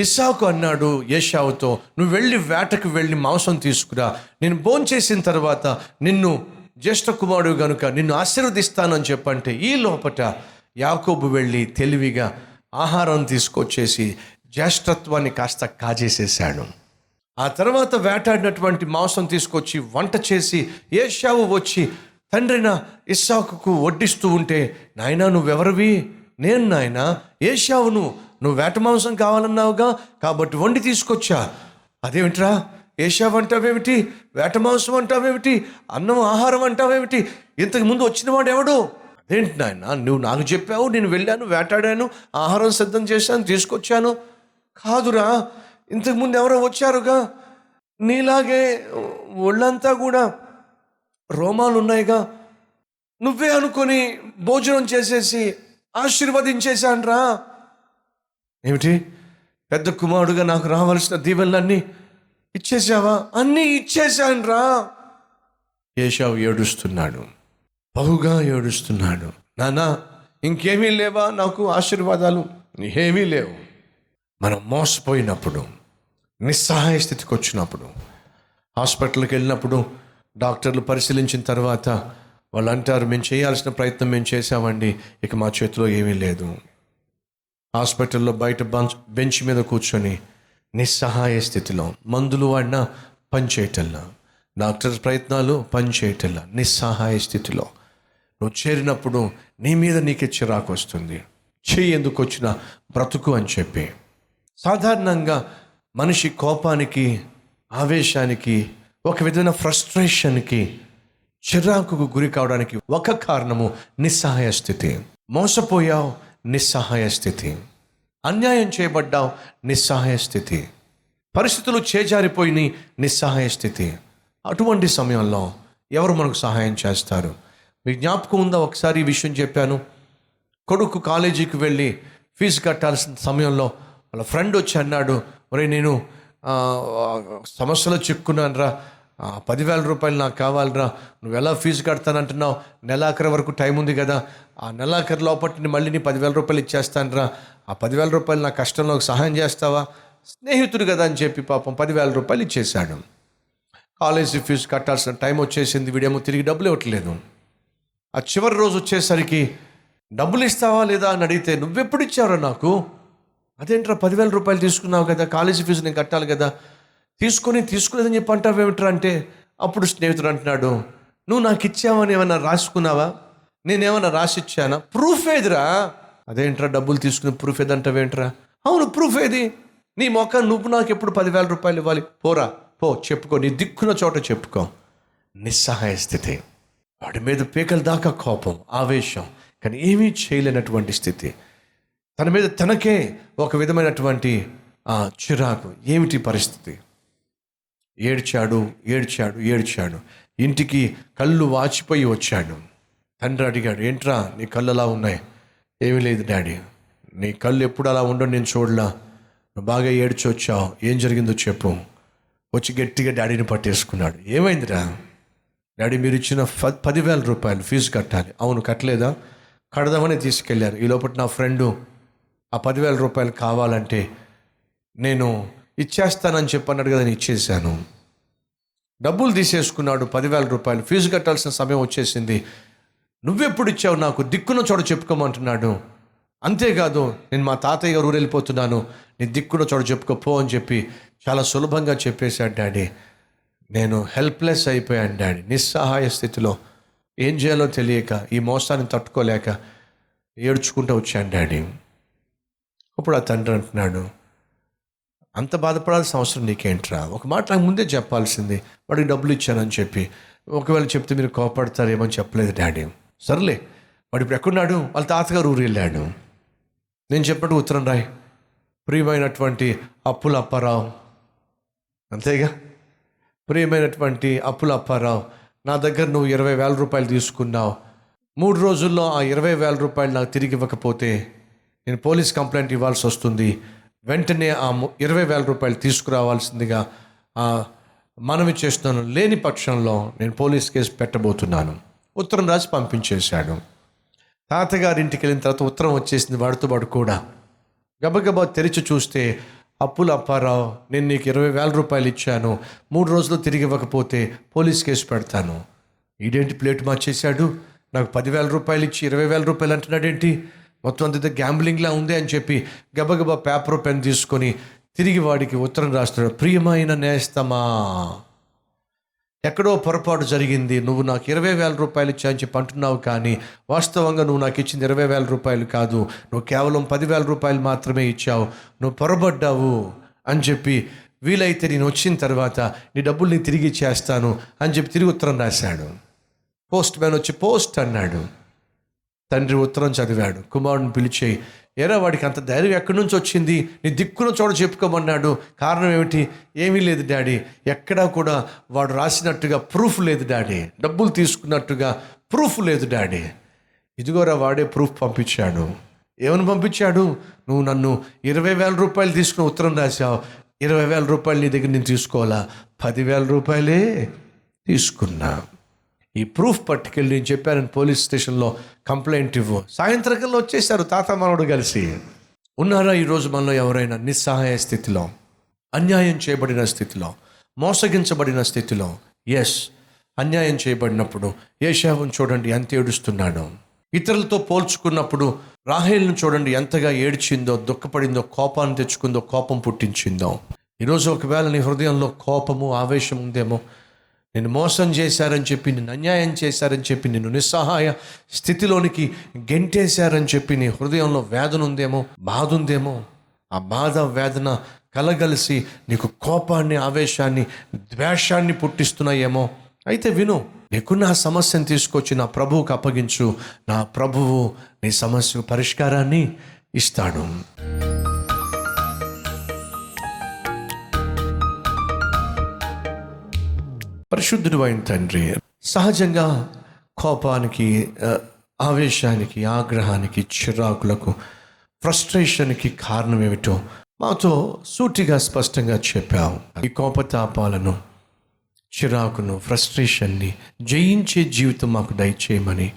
ఇస్సాకు అన్నాడు ఏషావుతో నువ్వు వెళ్ళి వేటకు వెళ్ళి మాంసం తీసుకురా. నేను భోంచేసిన తర్వాత నిన్ను జ్యేష్ఠ కుమారుడు గనుక నిన్ను ఆశీర్వదిస్తానని చెప్పంటే ఈ లోపట యాకోబు వెళ్ళి తెలివిగా ఆహారం తీసుకొచ్చేసి జ్యేష్ఠత్వాన్ని కాస్త కాజేసేసాడు ఆ తర్వాత వేటాడినటువంటి మాంసం తీసుకొచ్చి వంట చేసి ఏషావు వచ్చి తండ్రిన ఇస్సాకుకు వడ్డిస్తూ ఉంటే నాయనా నువ్వెవరివి? నేను నాయన ఏషావును నువ్వు వేట మాంసం కావాలన్నావుగా కాబట్టి వండి తీసుకొచ్చా. అదేమిట్రా? ఏషావు అంటావేమిటి? వేట మాంసం అంటావేమిటి? అన్నం ఆహారం అంటావేమిటి? ఇంతకు ముందు వచ్చిన వాడు ఎవడు? అదేంటి నాయన? నువ్వు నాకు చెప్పావు నేను వెళ్ళాను వేటాడాను ఆహారం సిద్ధం చేశాను తీసుకొచ్చాను. కాదురా ఇంతకుముందు ఎవరో వచ్చారుగా? నీలాగే ఒళ్ళంతా కూడా రోమాలు ఉన్నాయిగా నువ్వే అనుకొని భోజనం చేసేసి ఆశీర్వదించేశాన్రా. ఏమిటి? పెద్ద కుమారుడుగా నాకు రావాల్సిన దీవెనలన్నీ ఇచ్చేసావా అన్నీ ఇచ్చేశాన్రా ఏషావు ఏడుస్తున్నాడు. బహుగా ఏడుస్తున్నాడు. నానా ఇంకేమీ లేవా? నాకు ఆశీర్వాదాలు ఏమీ లేవు. మనం మోసపోయినప్పుడు నిస్సహాయ స్థితికి వచ్చినప్పుడు హాస్పిటల్కి వెళ్ళినప్పుడు డాక్టర్లు పరిశీలించిన తర్వాత వాళ్ళు అంటారు మేము చేయాల్సిన ప్రయత్నం మేము చేసామండి ఇక మా చేతిలో ఏమీ లేదు. హాస్పిటల్లో బయట బంచ్ బెంచ్ మీద కూర్చొని నిస్సహాయ స్థితిలో మందులు వాడినా పనిచేయటల్లా డాక్టర్ ప్రయత్నాలు పనిచేయటల్లా నిస్సహాయ స్థితిలో నువ్వు చేరినప్పుడు నీ మీద నీకే చిరాకు వస్తుంది. చెయ్యి ఎందుకు వచ్చిన బ్రతుకు అని చెప్పి. సాధారణంగా మనిషి కోపానికి ఆవేశానికి ఒక విధమైన ఫ్రస్ట్రేషన్కి చిరాకుకు గురి కావడానికి ఒక కారణము నిస్సహాయ స్థితి. మోసపోయావు నిస్సహాయ స్థితి. అన్యాయం చేయబడ్డావు నిస్సహాయ స్థితి. పరిస్థితులు చేజారిపోయినాయి నిస్సహాయ స్థితి. అటువంటి సమయంలో ఎవరు మనకు సహాయం చేస్తారు? మీ జ్ఞాపకం ఉందా? ఒకసారి ఈ విషయం చెప్పాను. కొడుకు కాలేజీకి వెళ్ళి ఫీజు కట్టాల్సిన సమయంలో వాళ్ళ ఫ్రెండ్ వచ్చి అన్నాడు మరి నేను సమస్యలో చిక్కున్నాను రా పదివేల రూపాయలు నాకు కావాలిరా. నువ్వు ఎలా ఫీజు కడతానంటున్నావు? నెలాఖరు వరకు టైం ఉంది కదా. ఆ నెలాఖరు లోపల మళ్ళీ నీ పదివేల రూపాయలు ఇచ్చేస్తానరా. ఆ పదివేల రూపాయలు నా కష్టంలో సహాయం చేస్తావా? స్నేహితుడు కదా అని చెప్పి పాపం పదివేల రూపాయలు ఇచ్చేశాడు. కాలేజీ ఫీజు కట్టాల్సిన టైం వచ్చేసింది. వీడేమో తిరిగి డబ్బులు ఇవ్వట్లేదు. ఆ చివరి రోజు వచ్చేసరికి డబ్బులు ఇస్తావా లేదా అని అడిగితే నువ్వెప్పుడు ఇచ్చావురా నాకు? అదేంట్రా పదివేల రూపాయలు తీసుకున్నావు కదా. కాలేజీ ఫీజు నేను కట్టాలి కదా. తీసుకొని తీసుకునేదని చెప్పి అంటావేమిట్రా అంటే అప్పుడు స్నేహితుడు అంటున్నాడు నువ్వు నాకు ఇచ్చావని ఏమైనా రాసుకున్నావా? నేనేమన్నా రాసిచ్చానా? ప్రూఫ్ ఏదిరా? అదేంట్రా డబ్బులు తీసుకుని ప్రూఫ్ ఏదంటావేంట్రా అవును ప్రూఫ్ ఏది? నీ మొక్క నువ్వు నాకు ఎప్పుడు పదివేల రూపాయలు ఇవ్వాలి. పోరా పో చెప్పుకో. నీ దిక్కున చోట చెప్పుకో. నిస్సహాయ స్థితి. వాడి మీద పీకల దాకా కోపం ఆవేశం కానీ ఏమీ చేయలేనటువంటి స్థితి. తన మీద తనకే ఒక విధమైనటువంటి చిరాకు ఏమిటి పరిస్థితి? ఏడ్చాడు ఏడ్చాడు ఏడ్చాడు. ఇంటికి కళ్ళు వాచిపోయి వచ్చాడు. తండ్రి అడిగాడు ఏంట్రా నీ కళ్ళు అలా ఉన్నాయి? ఏమీ లేదు డాడీ. నీ కళ్ళు ఎప్పుడు అలా ఉండవు నేను చూడలా. నువ్వు బాగా ఏడ్చి వచ్చావు. ఏం జరిగిందో చెప్పు. వచ్చి గట్టిగా డాడీని పట్టేసుకున్నాడు. ఏమైందిరా? డాడీ మీరు ఇచ్చిన పదివేల రూపాయలు ఫీజు కట్టాలి. అవును కట్టలేదా? కడదామని తీసుకెళ్ళారు. ఈ లోపల నా ఫ్రెండు ఆ పదివేల రూపాయలు కావాలంటే నేను ఇచ్చేస్తానని చెప్పి అన్నాడు కదా నేను ఇచ్చేసాను డబ్బులు తీసేసుకున్నాడు పదివేల రూపాయలు. ఫీజు కట్టాల్సిన సమయం వచ్చేసింది. నువ్వెప్పుడు ఇచ్చావు నాకు? దిక్కున చోట చెప్పుకోమంటున్నాడు. అంతేకాదు నేను మా తాతయ్య గారు ఊరు వెళ్ళిపోతున్నాను నీ దిక్కున చోట చెప్పుకోపో అని చెప్పి చాలా సులభంగా చెప్పేశాడు డాడీ. నేను హెల్ప్లెస్ అయిపోయాను డాడీ నిస్సహాయ స్థితిలో. ఏం చేయాలో తెలియక ఈ మోసాన్ని తట్టుకోలేక ఏడ్చుకుంటూ వచ్చాను డాడీ. అప్పుడు ఆ తండ్రి అంటున్నాడు అంత బాధపడాల్సిన అవసరం నీకేంట్రా? ఒక మాట నాకు ముందే చెప్పాల్సింది. వాడికి డబ్బులు ఇచ్చానని చెప్పి. ఒకవేళ చెప్తే మీరు కోపడతారేమని చెప్పలేదు డాడీ. సర్లే. వాడు ఇప్పుడు ఎక్కడున్నాడు? వాళ్ళ తాతగారు ఊరు వెళ్ళాడు నేను చెప్పినట్టు ఉత్తరం రాయి. ప్రియమైనటువంటి అప్పుల అప్పారావు అంతేగా? ప్రియమైనటువంటి అప్పుల అప్పారావు నా దగ్గర నువ్వు ఇరవై వేల రూపాయలు తీసుకున్నావు. మూడు రోజుల్లో ఆ ఇరవై వేల రూపాయలు నాకు తిరిగి ఇవ్వకపోతే నేను పోలీస్ కంప్లైంట్ ఇవ్వాల్సి వస్తుంది. వెంటనే ఆ ఇరవై వేల రూపాయలు తీసుకురావాల్సిందిగా మనవి చేస్తున్నాను. లేని పక్షంలో నేను పోలీస్ కేసు పెట్టబోతున్నాను. ఉత్తరం రాసి పంపించేశాడు. తాతగారి ఇంటికి వెళ్ళిన తర్వాత ఉత్తరం వచ్చేసింది వాడితో వాడు కూడా. గబగబా తెరిచి చూస్తే అప్పులు అప్పారావు నేను నీకు ఇరవై వేల రూపాయలు ఇచ్చాను. మూడు రోజులు తిరిగి ఇవ్వకపోతే పోలీస్ కేసు పెడతాను. ఈడేంటి ప్లేట్ మార్చేశాడు? నాకు పదివేల రూపాయలు ఇచ్చి ఇరవై వేల రూపాయలు అంటున్నాడేంటి? మొత్తం అంతా గ్యాంబ్లింగ్లా ఉంది అని చెప్పి గబగబా పేపర్ పెన్ తీసుకొని తిరిగి వాడికి ఉత్తరం రాస్తున్నాడు. ప్రియమైన నేస్తమా ఎక్కడో పొరపాటు జరిగింది. నువ్వు నాకు ఇరవై వేల రూపాయలు ఇచ్చా అని చెప్పి అంటున్నావు కానీ వాస్తవంగా నువ్వు నాకు ఇచ్చింది ఇరవై వేల రూపాయలు కాదు. నువ్వు కేవలం పదివేల రూపాయలు మాత్రమే ఇచ్చావు. నువ్వు పొరబడ్డావు అని చెప్పి వీలైతే నేను వచ్చిన తర్వాత నీ డబ్బులు తిరిగి ఇచ్చేస్తాను అని చెప్పి తిరిగి ఉత్తరం రాశాడు. పోస్ట్ మ్యాన్ వచ్చి పోస్ట్ అన్నాడు. తండ్రి ఉత్తరం చదివాడు. కుమారుడిని పిలిచి ఏరా వాడికి అంత ధైర్యం ఎక్కడి నుంచి వచ్చింది? నీ దిక్కున చోట చెప్పుకోమన్నాడు. కారణం ఏమిటి? ఏమీ లేదు డాడీ. ఎక్కడా కూడా వాడు రాసినట్టుగా ప్రూఫ్ లేదు డాడీ. డబ్బులు తీసుకున్నట్టుగా ప్రూఫ్ లేదు డాడీ. ఇదిగోరా వాడే ప్రూఫ్ పంపించాడు. ఏమని పంపించాడు? నువ్వు నన్ను ఇరవై వేల రూపాయలు తీసుకుని ఉత్తరం రాశావు. ఇరవై వేల రూపాయలు నీ దగ్గర నేను తీసుకోవాలా? పదివేల రూపాయలే తీసుకున్నా. ఈ ప్రూఫ్ పట్టుకెళ్ళి నేను చెప్పానని పోలీస్ స్టేషన్లో కంప్లైంట్ ఇవ్వు. సాయంత్రకల్లా వచ్చేసారు తాత మనవడు కలిసి. ఉన్నారా ఈరోజు మనలో ఎవరైనా నిస్సహాయ స్థితిలో? అన్యాయం చేయబడిన స్థితిలో? మోసగించబడిన స్థితిలో? ఎస్ అన్యాయం చేయబడినప్పుడు ఏషావును చూడండి ఎంత ఏడుస్తున్నాడు. ఇతరులతో పోల్చుకున్నప్పుడు రాహేల్ను చూడండి ఎంతగా ఏడ్చిందో దుఃఖపడిందో కోపాన్ని తెచ్చుకుందో కోపం పుట్టించిందో. ఈరోజు ఒకవేళ నీ హృదయంలో కోపము ఆవేశం ఉందేమో నిన్ను మోసం చేశారని చెప్పి నిన్ను అన్యాయం చేశారని చెప్పి నిన్ను నిస్సహాయ స్థితిలోనికి గెంటేశారని చెప్పి నీ హృదయంలో వేదన ఉందేమో బాధ ఉందేమో ఆ బాధ వేదన కలగలిసి నీకు కోపాన్ని ఆవేశాన్ని ద్వేషాన్ని పుట్టిస్తున్నాయేమో. అయితే విను నీకున్న ఆ సమస్యను తీసుకొచ్చి నా ప్రభువుకు అప్పగించు. నా ప్రభువు నీ సమస్యకు పరిష్కారాన్ని ఇస్తాడు. పరిశుద్ధుడు అయిన తండ్రి సహజంగా కోపానికి ఆవేశానికి ఆగ్రహానికి చిరాకులకు ఫ్రస్ట్రేషన్కి కారణం ఏమిటో మాతో సూటిగా స్పష్టంగా చెప్పావు. ఈ కోపతాపాలను చిరాకును ఫ్రస్ట్రేషన్ని జయించే జీవితం మాకు దయచేయమని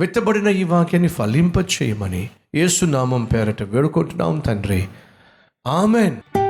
వెత్తబడిన ఈ వాక్యాన్ని ఫలింప చేయమని యేసునామం పేరట వేడుకుంటున్నాం తండ్రి. ఆమెన్.